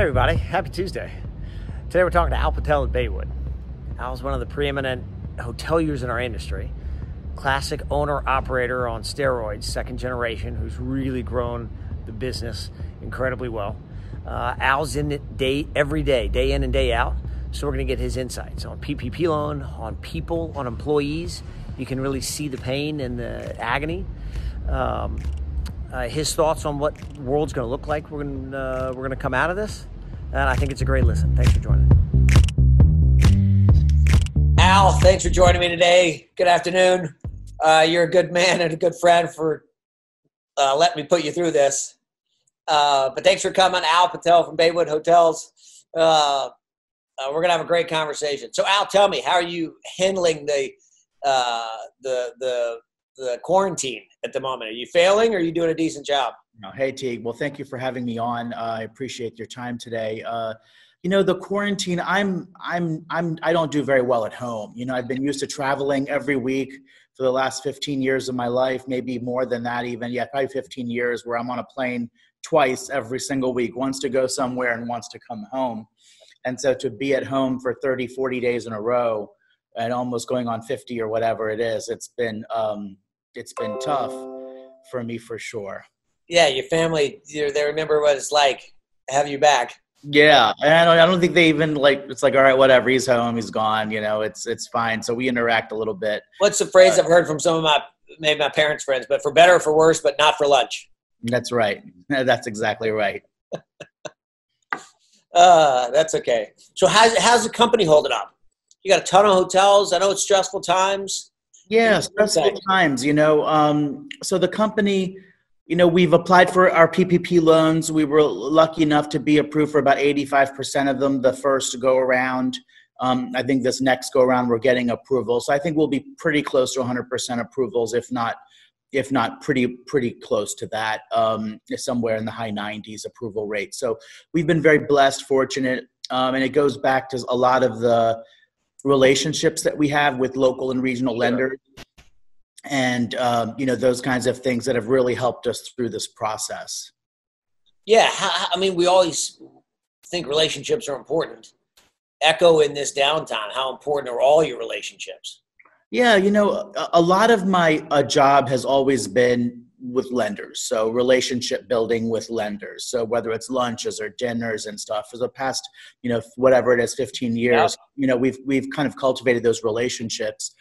Hey everybody, happy Tuesday. Today we're talking to Al Patel at Baywood. Al's one of the preeminent hoteliers in our industry. Classic owner operator on steroids, second generation, who's really grown the business incredibly well. Uh, Al's in it day every day, day in and day out. So we're going to get his insights on PPP loan, on people, on employees. You can really see the pain and the agony. Um, uh, his thoughts on what world's going to look like. Uh, we're going to come out of this, and I think it's a great listen. Thanks for joining. Al, thanks for joining me today. Good afternoon. Uh, you're a good man and a good friend for uh, letting me put you through this. Uh, but thanks for coming, Al Patel from Baywood Hotels. Uh, we're gonna have a great conversation. So, Al, tell me, how are you handling the the the the quarantine at the moment? Are you failing or are you doing a decent job? Hey, Teague. Well, thank you for having me on. Uh, I appreciate your time today. Uh, you know, the quarantine, I'm, I'm, I'm, I don't do very well at home. You know, I've been used to traveling every week for the last 15 years of my life, maybe more than that even. Yeah, probably 15 years where I'm on a plane twice every single week, once to go somewhere and once to come home. And so to be at home for 30, 40 days in a row and almost going on 50 or whatever it is, it's been, um, it's been tough for me for sure. Yeah, your family, they remember what it's like. Have you back? Yeah, and I don't, I don't think they even like. It's like, all right, whatever. He's home. He's gone. You know, it's it's fine. So we interact a little bit. What's the phrase uh, I've heard from some of my maybe my parents' friends, but for better or for worse, but not for lunch. That's right. That's exactly right. uh, that's okay. So how's how's the company holding up? You got a ton of hotels. I know it's stressful times. Yeah, stressful times, you know. Um, so the company, you know, we've applied for our PPP loans. We were lucky enough to be approved for about 85% of them the first go around. Um, I think this next go around we're getting approval. So I think we'll be pretty close to 100% approvals, if not if not pretty pretty close to that, um, somewhere in the high 90s approval rate. So we've been very blessed, fortunate, um, and it goes back to a lot of the relationships that we have with local and regional sure. lenders and um, you know those kinds of things that have really helped us through this process. Yeah i mean we always think relationships are important. Echo in this downtime how important are all your relationships? Yeah you know a, lot of my uh, job has always been with lenders so relationship building with lenders. So whether it's lunches or dinners and stuff for the past you know whatever it is 15 years you know we've we've kind of cultivated those relationships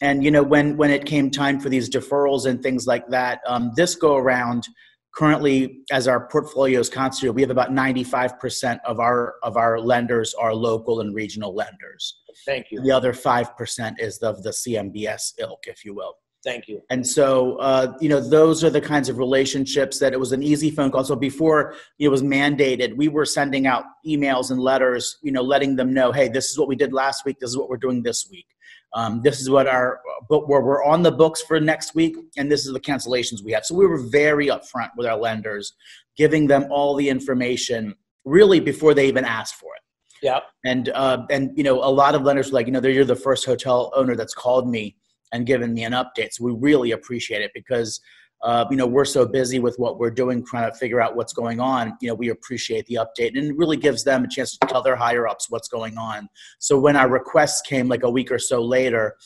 and you know when when it came time for these deferrals and things like that um, this go around currently as our portfolio is constituted we have about 95% of our of our lenders are local and regional lenders thank you the other 5% is of the cmbs ilk if you will Thank you. And so, uh, you know, those are the kinds of relationships that it was an easy phone call. So before it was mandated, we were sending out emails and letters, you know, letting them know, hey, this is what we did last week. This is what we're doing this week. Um, this is what our but where we're on the books for next week, and this is the cancellations we have. So we were very upfront with our lenders, giving them all the information really before they even asked for it. Yeah. And uh, and you know, a lot of lenders were like, you know, you're the first hotel owner that's called me and given me an update. So we really appreciate it because uh, you know we're so busy with what we're doing, trying to figure out what's going on. You know, we appreciate the update, and it really gives them a chance to tell their higher ups what's going on. So when our requests came like a week or so later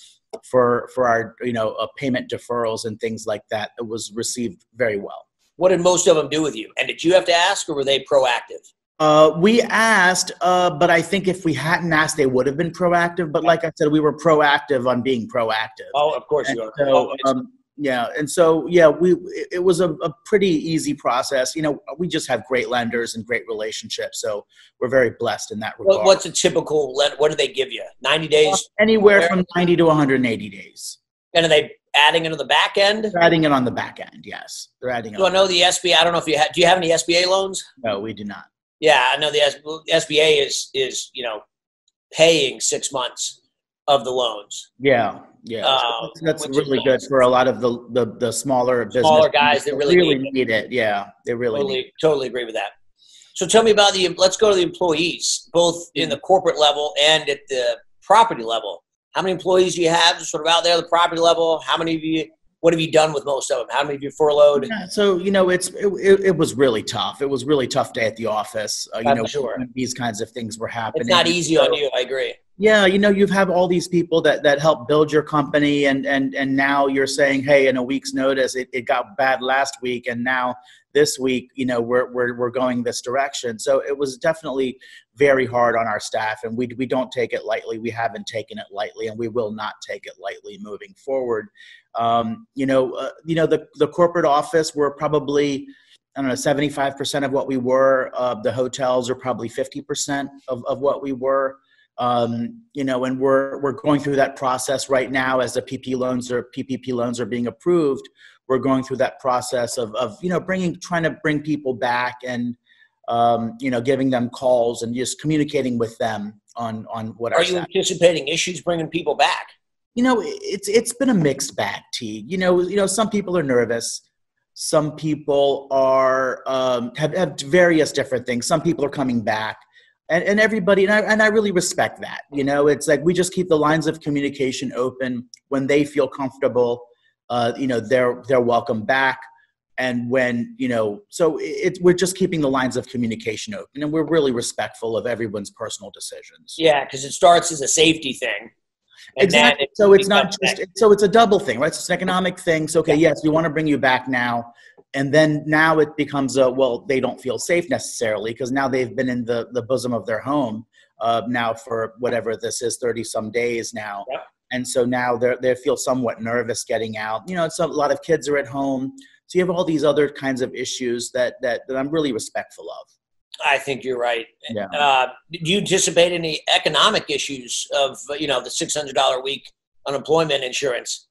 for for our you know uh, payment deferrals and things like that, it was received very well. What did most of them do with you? And did you have to ask, or were they proactive? Uh, we asked, uh, but I think if we hadn't asked, they would have been proactive. But like I said, we were proactive on being proactive. Oh, of course and you are. So, oh, um, yeah, and so yeah, we it was a, a, pretty easy process. You know, we just have great lenders and great relationships, so we're very blessed in that regard. What's a typical lend? What do they give you? Ninety days? Anywhere from ninety to one hundred and eighty days. And are they adding it on the back end? They're adding it on the back end. Yes, they're adding. So I know the SBA. I don't know if you have. Do you have any SBA loans? No, we do not. Yeah, I know the SBA is is you know paying six months of the loans. Yeah, yeah, uh, that's, that's really good for a lot of the the, the smaller business. smaller guys that really, really need, need, it. Yeah, they really totally totally agree with that. So tell me about the. Let's go to the employees, both in the corporate level and at the property level. How many employees do you have, sort of out there, at the property level? How many of you what have you done with most of them? How many of you furloughed? Yeah, so you know, it's it, it, it, was really tough. It was really tough day at the office. Uh, you I'm know, sure. these kinds of things were happening. It's not easy so, on you. I agree. Yeah, you know, you have all these people that that help build your company, and and and now you're saying, hey, in a week's notice, it, it got bad last week, and now this week, you know, we're, we're, we're going this direction. So it was definitely very hard on our staff and we, we don't take it lightly. We haven't taken it lightly and we will not take it lightly moving forward. Um, you know, uh, you know, the, the corporate office, we're probably, I don't know, 75% of what we were. Uh, the hotels are probably 50% of, of what we were. Um, you know, and we're we're going through that process right now as the PP loans or PPP loans are being approved. We're going through that process of, of you know bringing trying to bring people back and um, you know giving them calls and just communicating with them on on what are you anticipating issues bringing people back? You know it's it's been a mixed bag t. You know you know some people are nervous. Some people are um, have, have various different things. Some people are coming back and, and everybody and I, and I really respect that you know? It's like we just keep the lines of communication open when they feel comfortable uh, you know they're they're welcome back. And when you know so it, we're just keeping the lines of communication open and we're really respectful of everyone's personal decisions. Yeah because it starts as a safety thing exactly. it so it's not just so it's a double thing right? It's an economic thing so okay yes we want to bring you back now. And then now it becomes a well they don't feel safe necessarily because now they've been in the the bosom of their home uh, now for whatever this is 30 some days now. Yep. And so now they they feel somewhat nervous getting out. You know, it's a, a lot of kids are at home, so you have all these other kinds of issues that that, that I'm really respectful of. I think you're right. Yeah. Uh, do you anticipate any economic issues of you know the six hundred dollar week unemployment insurance?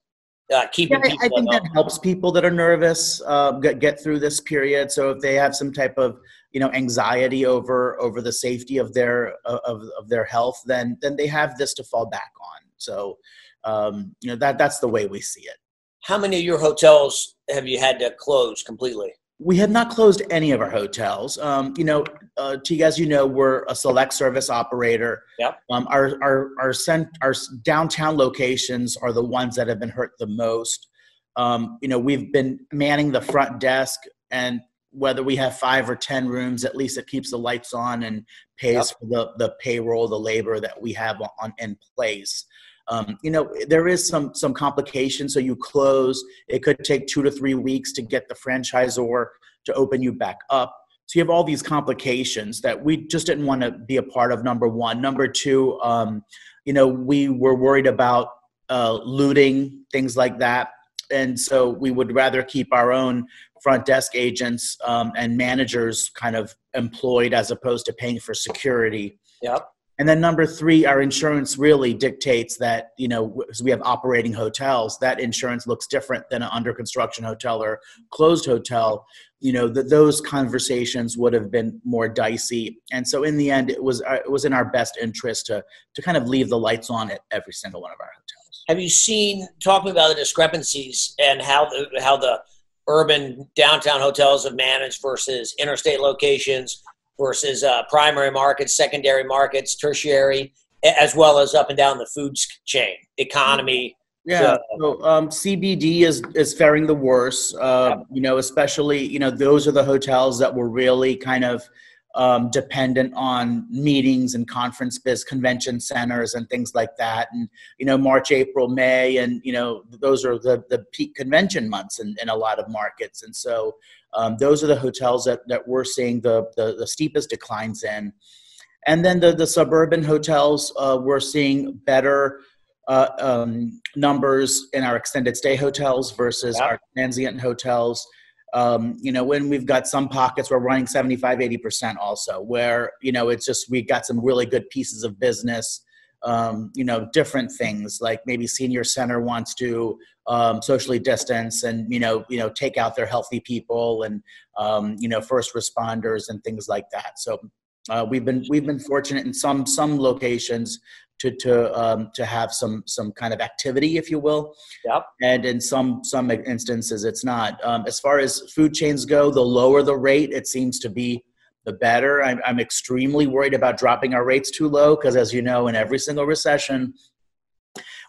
Uh, keeping yeah, I think that helps people that are nervous uh, get, get through this period. So if they have some type of you know anxiety over over the safety of their of, of their health, then then they have this to fall back on. So, um, you know, that that's the way we see it. How many of your hotels have you had to close completely? We have not closed any of our hotels. Um, you know, uh, Teague, as you know, we're a select service operator. Yep. Um, our our our, cent- our downtown locations are the ones that have been hurt the most. Um, you know, we've been manning the front desk, and whether we have five or ten rooms, at least it keeps the lights on and pays yep. for the the payroll, the labor that we have on in place. Um, you know, there is some some complications. So you close. It could take two to three weeks to get the franchisor to open you back up. So you have all these complications that we just didn't want to be a part of. Number one. Number two. Um, you know, we were worried about uh, looting things like that, and so we would rather keep our own front desk agents um, and managers kind of employed as opposed to paying for security. Yep. And then number three, our insurance really dictates that, you know, because we have operating hotels, that insurance looks different than an under construction hotel or closed hotel. You know, that those conversations would have been more dicey. And so in the end, it was uh, it was in our best interest to to kind of leave the lights on at every single one of our hotels. Have you seen talking about the discrepancies and how the how the urban downtown hotels have managed versus interstate locations versus uh, primary markets, secondary markets, tertiary, as well as up and down the food chain economy. Yeah, so, um, CBD is is faring the worst. Uh, yeah. You know, especially you know those are the hotels that were really kind of um, dependent on meetings and conference biz convention centers and things like that and you know march april may and you know those are the, the peak convention months in, in a lot of markets and so um, those are the hotels that, that we're seeing the, the, the steepest declines in. And then the, the suburban hotels, uh, we're seeing better uh, um, numbers in our extended stay hotels versus yeah. our transient hotels. Um, you know, when we've got some pockets, we're running 75, 80% also, where, you know, it's just we got some really good pieces of business um, you know different things like maybe senior center wants to um, socially distance and you know you know take out their healthy people and um, you know first responders and things like that so uh, we've been we've been fortunate in some some locations to to um, to have some some kind of activity, if you will. Yep. And in some some instances, it's not. Um, as far as food chains go, the lower the rate, it seems to be the better. I'm, I'm extremely worried about dropping our rates too low because, as you know, in every single recession,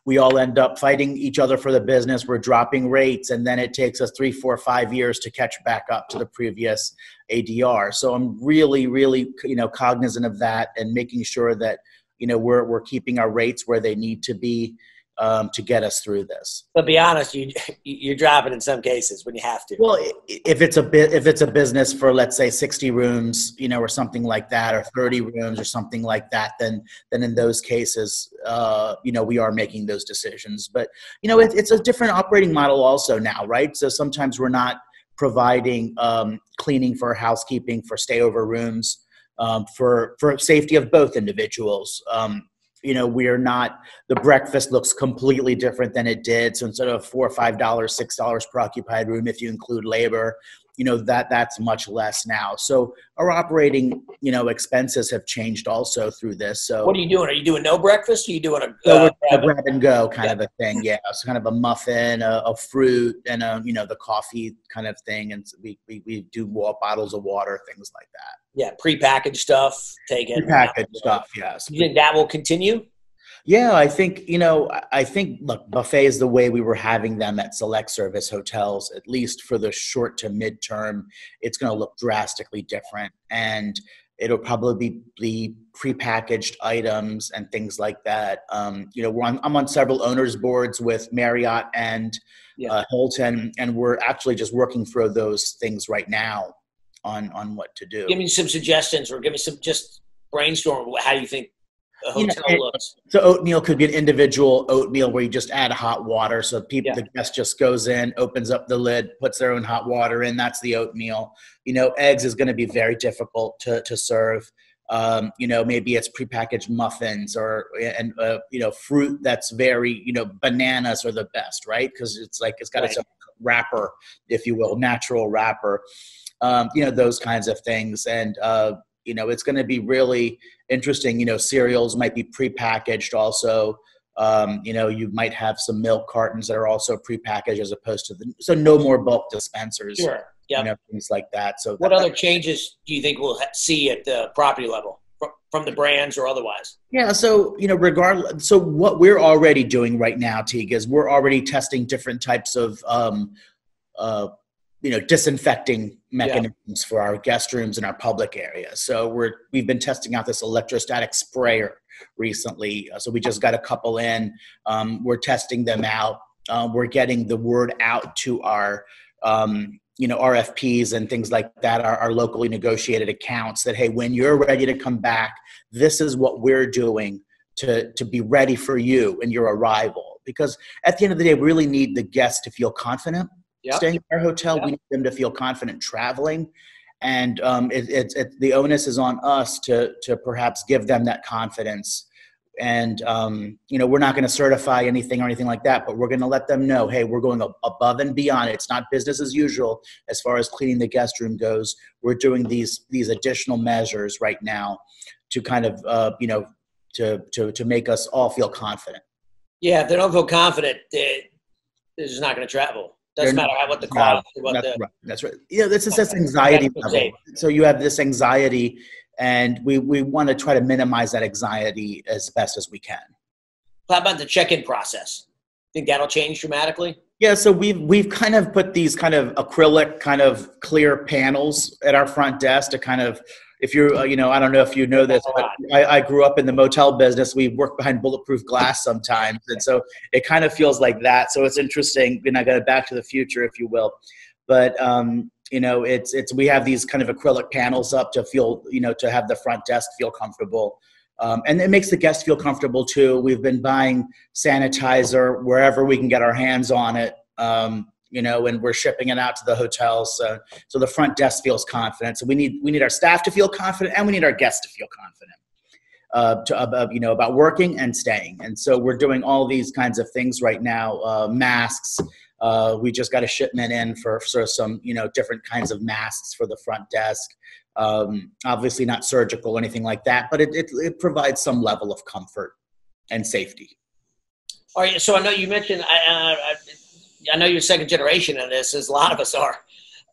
we all end up fighting each other for the business. We're dropping rates, and then it takes us three, four, five years to catch back up to the previous ADR. So I'm really, really, you know, cognizant of that and making sure that you know we're we're keeping our rates where they need to be um, to get us through this. But be honest, you you're dropping in some cases when you have to. Well, if it's a bit, if it's a business for let's say 60 rooms, you know, or something like that, or 30 rooms or something like that, then then in those cases, uh, you know, we are making those decisions. But you know, it, it's a different operating model also now, right? So sometimes we're not providing um, cleaning for housekeeping for stayover rooms. Um, for for safety of both individuals. Um, you know we're not the breakfast looks completely different than it did. So instead of four or five dollars six dollars per occupied room if you include labor you know that that's much less now. So our operating you know expenses have changed also through this. So what are you doing? Are you doing no breakfast? Are you doing a, uh, a grab and go kind yeah. of a thing yeah. It's kind of a muffin a, a, fruit and a you know the coffee kind of thing. And we, we, we do more bottles of water things like that yeah, prepackaged stuff. Take it. Prepackaged stuff. Yes. You think that will continue? Yeah, I think you know. I think look, buffet is the way we were having them at select service hotels, at least for the short to midterm. It's going to look drastically different, and it'll probably be the prepackaged items and things like that. Um, you know, on, I'm on several owners boards with Marriott and yeah. uh, Hilton, and we're actually just working through those things right now on on what to do. Give me some suggestions, or give me some just brainstorm. How do you think a hotel you know, looks? So oatmeal could be an individual oatmeal where you just add hot water. So people, yeah. the guest just goes in, opens up the lid, puts their own hot water in. That's the oatmeal. You know, eggs is going to be very difficult to to serve. Um, you know, maybe it's prepackaged muffins or and uh, you know fruit that's very you know bananas are the best, right? Because it's like it's got right. its own wrapper, if you will, natural wrapper um, you know those kinds of things. And uh, you know it's going to be really interesting. You know cereals might be prepackaged also. Um, you know you might have some milk cartons that are also prepackaged as opposed to the so no more bulk dispensers sure. yeah you know things like that. So what that, other changes do you think we'll see at the property level from the brands or otherwise? Yeah so you know regardless so what we're already doing right now teague is we're already testing different types of um, uh, you know disinfecting mechanisms yeah. for our guest rooms and our public areas so we're we've been testing out this electrostatic sprayer recently. Uh, so we just got a couple in. Um, we're testing them out. Uh, we're getting the word out to our um, you know rfps and things like that our, our locally negotiated accounts that hey when you're ready to come back this is what we're doing to to be ready for you and your arrival. Because at the end of the day we really need the guests to feel confident yep. staying in our hotel. Yep. We need them to feel confident traveling. And um, it, it, it, the onus is on us to, to perhaps give them that confidence. And, um, you know, we're not going to certify anything or anything like that, but we're going to let them know, hey, we're going above and beyond. It's not business as usual as far as cleaning the guest room goes. We're doing these, these additional measures right now to kind of, uh, you know, to, to, to make us all feel confident. Yeah, if they don't feel confident, they, they're just not going to travel. Doesn't matter how, what the cost. What that's the, right. That's right. Yeah, this is this anxiety level. So you have this anxiety, and we we want to try to minimize that anxiety as best as we can. How about the check-in process? Think that'll change dramatically? Yeah, so we've we've kind of put these kind of acrylic, kind of clear panels at our front desk to kind of if you're, uh, you know, I don't know if you know this, but I, I, grew up in the motel business. We work behind bulletproof glass sometimes, and so it kind of feels like that. So it's interesting. Know, I got a Back to the Future, if you will, but um, you know, it's it's we have these kind of acrylic panels up to feel, you know, to have the front desk feel comfortable. Um, and it makes the guests feel comfortable too. We've been buying sanitizer wherever we can get our hands on it. Um, you know, and we're shipping it out to the hotels. So, so the front desk feels confident. So we need we need our staff to feel confident, and we need our guests to feel confident. Uh, to, uh, you know about working and staying, and so we're doing all these kinds of things right now. Uh, masks. Uh, we just got a shipment in for, for some you know different kinds of masks for the front desk. Um, obviously not surgical or anything like that, but it, it, it provides some level of comfort and safety. All right. So I know you mentioned uh, I know you're second generation in this, as a lot of us are.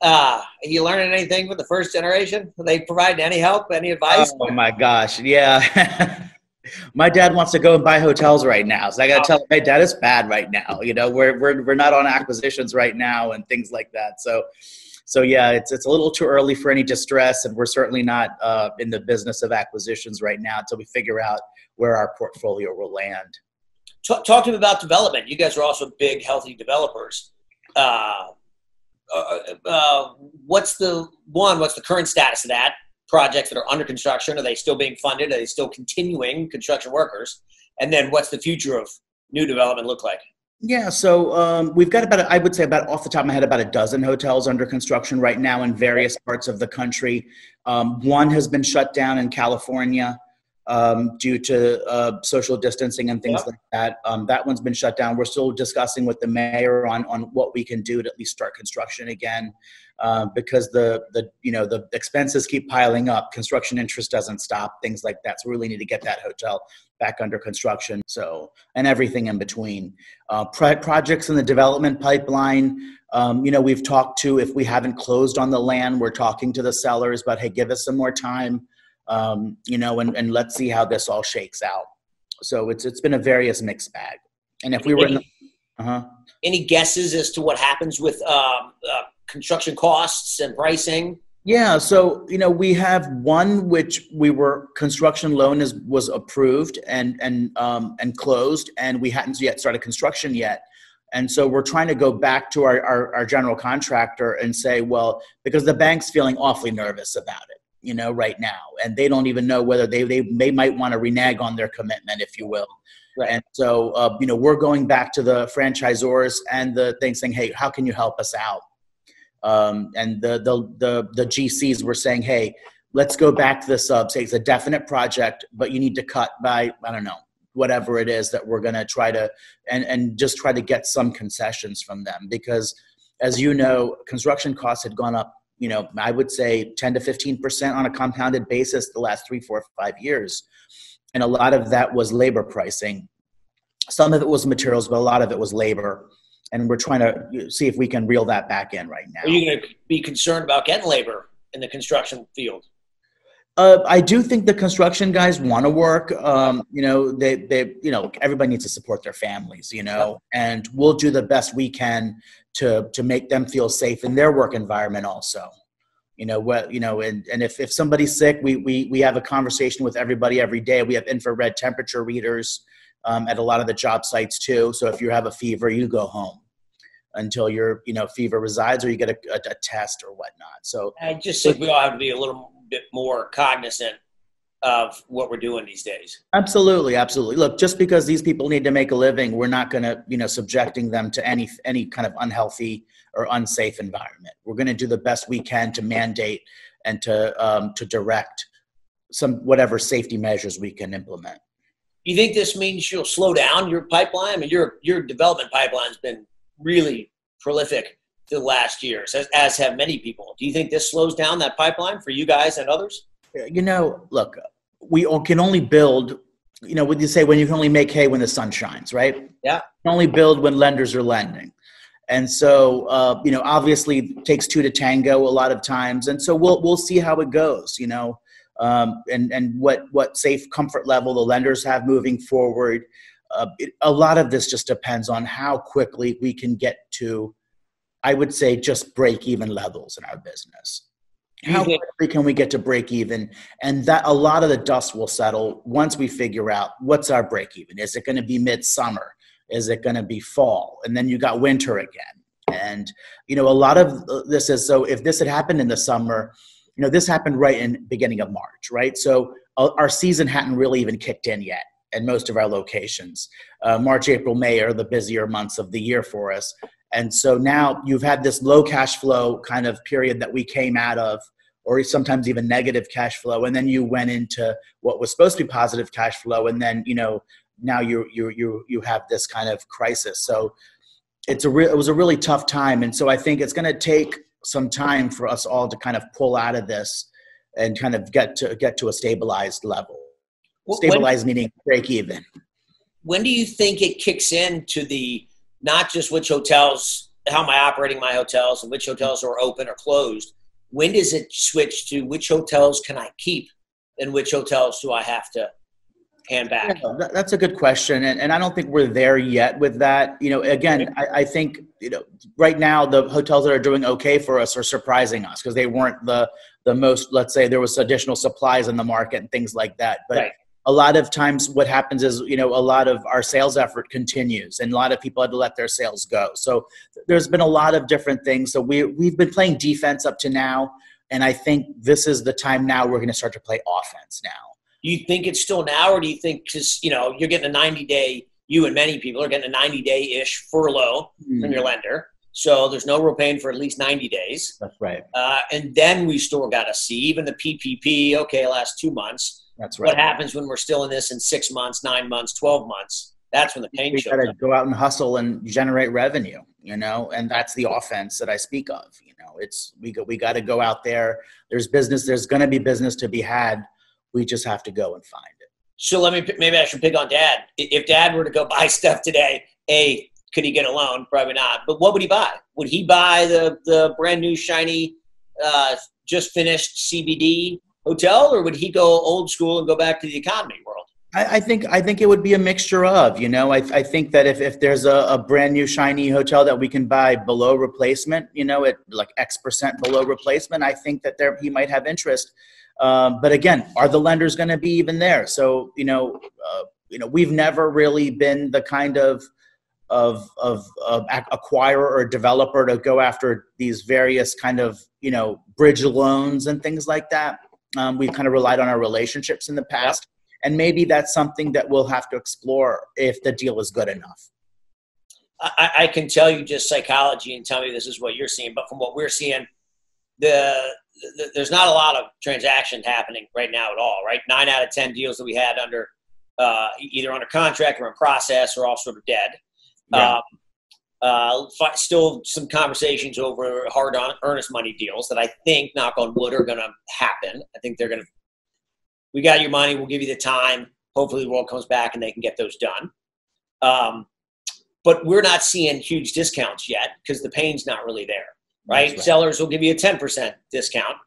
Uh, are you learning anything from the first generation? Are they provide any help, any advice? Oh my gosh, yeah. My dad wants to go and buy hotels right now, so I got to tell him, "Hey, Dad, it's bad right now. You know, we're we're we're not on acquisitions right now and things like that." So, so yeah, it's it's a little too early for any distress, and we're certainly not uh, in the business of acquisitions right now until we figure out where our portfolio will land. Talk, talk to me about development. You guys are also big, healthy developers. Uh, uh, uh, what's the one? What's the current status of that? Projects that are under construction are they still being funded? Are they still continuing construction workers? And then what's the future of new development look like? Yeah, so um, we've got about, I would say about off the top of my head, about a dozen hotels under construction right now in various parts of the country. Um, one has been shut down in California um, due to uh, social distancing and things yep. like that. Um, that one's been shut down. We're still discussing with the mayor on, on what we can do to at least start construction again. Uh, because the the you know the expenses keep piling up, construction interest doesn't stop, things like that. So we really need to get that hotel back under construction. So and everything in between. Uh, pro- projects in the development pipeline. Um, you know, we've talked to if we haven't closed on the land, we're talking to the sellers, but hey, give us some more time. Um, you know, and, and let's see how this all shakes out. So it's it's been a various mixed bag. And if we were, any, uh-huh. any guesses as to what happens with um, uh, construction costs and pricing? Yeah, so you know we have one which we were construction loan is was approved and and um, and closed, and we hadn't yet started construction yet. And so we're trying to go back to our, our, our general contractor and say, well, because the bank's feeling awfully nervous about it, you know, right now, and they don't even know whether they they they might want to renege on their commitment, if you will. Right. And so, uh, you know, we're going back to the franchisors and the thing saying, hey, how can you help us out? Um, and the, the, the, the GCs were saying, hey, let's go back to the sub. Say it's a definite project, but you need to cut by, I don't know, whatever it is that we're going to try to, and, and just try to get some concessions from them. Because as you know, construction costs had gone up, you know, I would say 10 to 15% on a compounded basis the last three, four, five years. And a lot of that was labor pricing. Some of it was materials, but a lot of it was labor and we're trying to see if we can reel that back in right now. Are you going to be concerned about getting labor in the construction field? Uh, I do think the construction guys want to work. Um, you know, they, they, you know, everybody needs to support their families. You know, and we'll do the best we can to to make them feel safe in their work environment. Also, you know, what you know, and and if if somebody's sick, we we we have a conversation with everybody every day. We have infrared temperature readers um, at a lot of the job sites too. So if you have a fever, you go home until your you know fever resides or you get a, a, a test or whatnot. So I just think we all have to be a little bit more cognizant of what we're doing these days. Absolutely, absolutely. Look, just because these people need to make a living, we're not going to, you know, subjecting them to any any kind of unhealthy or unsafe environment. We're going to do the best we can to mandate and to um, to direct some whatever safety measures we can implement you think this means you'll slow down your pipeline? I mean, your your development pipeline's been really prolific the last years, as, as have many people. Do you think this slows down that pipeline for you guys and others? You know, look, we can only build. You know, would you say when you can only make hay when the sun shines, right? Yeah. Only build when lenders are lending. And so, uh, you know, obviously takes two to tango a lot of times. And so we'll, we'll see how it goes, you know um, and and what what safe comfort level the lenders have moving forward. Uh, it, a lot of this just depends on how quickly we can get to, I would say, just break even levels in our business. How quickly can we get to break even? And that a lot of the dust will settle once we figure out what's our break even. Is it going to be midsummer? Is it going to be fall? And then you got winter again. And you know, a lot of this is so. If this had happened in the summer, you know, this happened right in beginning of March, right? So uh, our season hadn't really even kicked in yet in most of our locations. Uh, March, April, May are the busier months of the year for us. And so now you've had this low cash flow kind of period that we came out of, or sometimes even negative cash flow. And then you went into what was supposed to be positive cash flow. And then, you know, now you, you, you, you have this kind of crisis. So it's a re- it was a really tough time. And so I think it's going to take some time for us all to kind of pull out of this and kind of get to get to a stabilized level. Stabilized when, meaning break even. When do you think it kicks in to the not just which hotels, how am I operating my hotels, and which hotels are open or closed? When does it switch to which hotels can I keep, and which hotels do I have to hand back? Yeah, that's a good question, and, and I don't think we're there yet with that. You know, again, I, I think you know right now the hotels that are doing okay for us are surprising us because they weren't the the most. Let's say there was additional supplies in the market and things like that, but. Right. A lot of times, what happens is, you know, a lot of our sales effort continues, and a lot of people had to let their sales go. So, there's been a lot of different things. So, we we've been playing defense up to now, and I think this is the time now we're going to start to play offense now do you think it's still now, or do you think because you know you're getting a 90 day? You and many people are getting a 90 day ish furlough mm. from your lender. So there's no real pain for at least 90 days. That's right. Uh, and then we still got to see even the PPP. Okay, last two months. That's right. What happens when we're still in this in six months, nine months, 12 months? That's when the pain we shows gotta up. Go out and hustle and generate revenue, you know, and that's the offense that I speak of. You know, it's we go, we got to go out there. There's business. There's going to be business to be had we just have to go and find it. So let me maybe I should pick on Dad. If Dad were to go buy stuff today, a could he get a loan? Probably not. But what would he buy? Would he buy the the brand new shiny, uh, just finished CBD hotel, or would he go old school and go back to the economy world? I, I think I think it would be a mixture of. You know, I, I think that if, if there's a, a brand new shiny hotel that we can buy below replacement, you know, at like X percent below replacement, I think that there he might have interest. Um, but again, are the lenders going to be even there? So you know, uh, you know, we've never really been the kind of of of, of acquirer or developer to go after these various kind of you know bridge loans and things like that. Um, we've kind of relied on our relationships in the past, and maybe that's something that we'll have to explore if the deal is good enough. I, I can tell you just psychology and tell me this is what you're seeing, but from what we're seeing, the there's not a lot of transactions happening right now at all, right? Nine out of ten deals that we had under uh, either under contract or in process are all sort of dead. Yeah. Um, uh, still some conversations over hard on earnest money deals that I think, knock on wood, are going to happen. I think they're going to. We got your money. We'll give you the time. Hopefully, the world comes back and they can get those done. Um, but we're not seeing huge discounts yet because the pain's not really there right? right? Sellers will give you a 10% discount.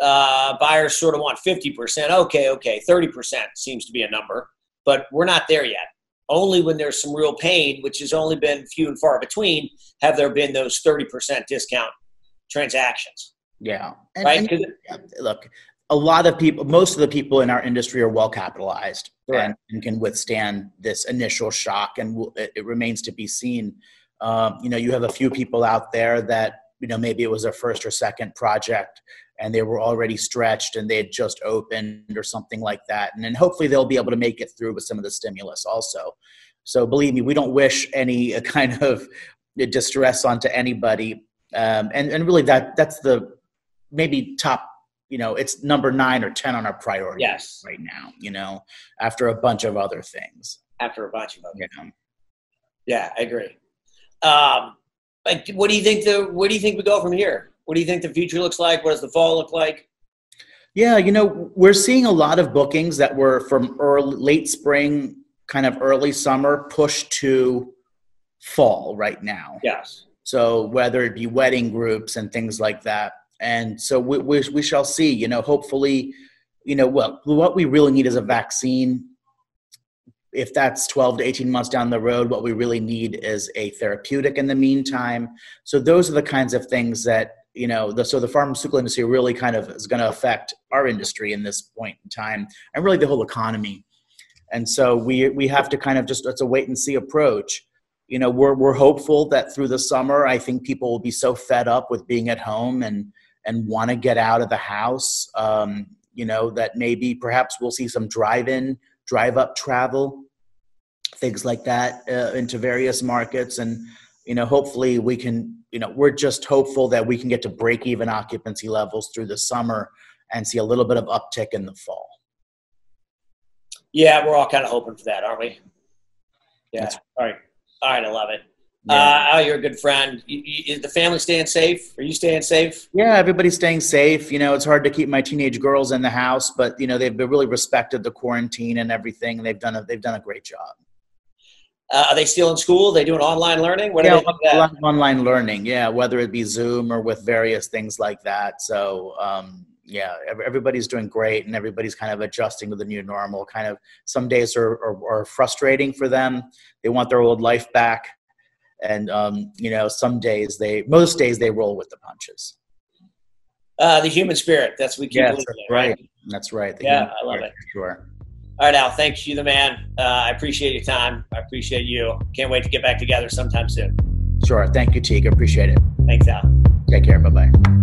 Uh, buyers sort of want 50%. Okay, okay, 30% seems to be a number, but we're not there yet. Only when there's some real pain, which has only been few and far between, have there been those 30% discount transactions. Yeah. And, right? And, look, a lot of people, most of the people in our industry are well capitalized right. and, and, can withstand this initial shock, and it, it remains to be seen. Um, you know, you have a few people out there that you know maybe it was their first or second project and they were already stretched and they had just opened or something like that. And then hopefully they'll be able to make it through with some of the stimulus also. So believe me we don't wish any kind of distress onto anybody. Um, and and really that that's the maybe top you know it's number nine or ten on our priority yes. right now you know after a bunch of other things. After a bunch of other yeah, yeah i agree. Um, like, what do you think the where do you think we go from here? What do you think the future looks like? What does the fall look like? Yeah, you know, we're seeing a lot of bookings that were from early, late spring, kind of early summer, pushed to fall right now. Yes. So whether it be wedding groups and things like that, and so we, we, we shall see. You know, hopefully, you know, well, what we really need is a vaccine if that's 12 to 18 months down the road, what we really need is a therapeutic in the meantime. So those are the kinds of things that, you know, the, so the pharmaceutical industry really kind of is going to affect our industry in this point in time and really the whole economy. And so we, we have to kind of just, it's a wait and see approach. You know, we're, we're hopeful that through the summer, I think people will be so fed up with being at home and, and want to get out of the house. Um, you know, that maybe perhaps we'll see some drive in, drive up travel things like that uh, into various markets and you know hopefully we can you know we're just hopeful that we can get to break even occupancy levels through the summer and see a little bit of uptick in the fall yeah we're all kind of hoping for that aren't we yeah That's, all right all right i love it yeah. Uh, oh, you're a good friend. You, you, is the family staying safe? Are you staying safe? Yeah, everybody's staying safe. You know, it's hard to keep my teenage girls in the house, but you know they've been really respected the quarantine and everything. They've done a they've done a great job. Uh, are they still in school? Are they doing online learning? What yeah, online learning. Yeah, whether it be Zoom or with various things like that. So, um, yeah, everybody's doing great, and everybody's kind of adjusting to the new normal. Kind of some days are, are, are frustrating for them. They want their old life back, and um, you know, some days they, most days they roll with the punches. Uh, the human spirit. That's what we keep yes, that's right. right. That's right. The yeah, I love spirit, it. Sure. All right, Al. Thanks, you the man. Uh, I appreciate your time. I appreciate you. Can't wait to get back together sometime soon. Sure. Thank you, Teague. Appreciate it. Thanks, Al. Take care. Bye bye.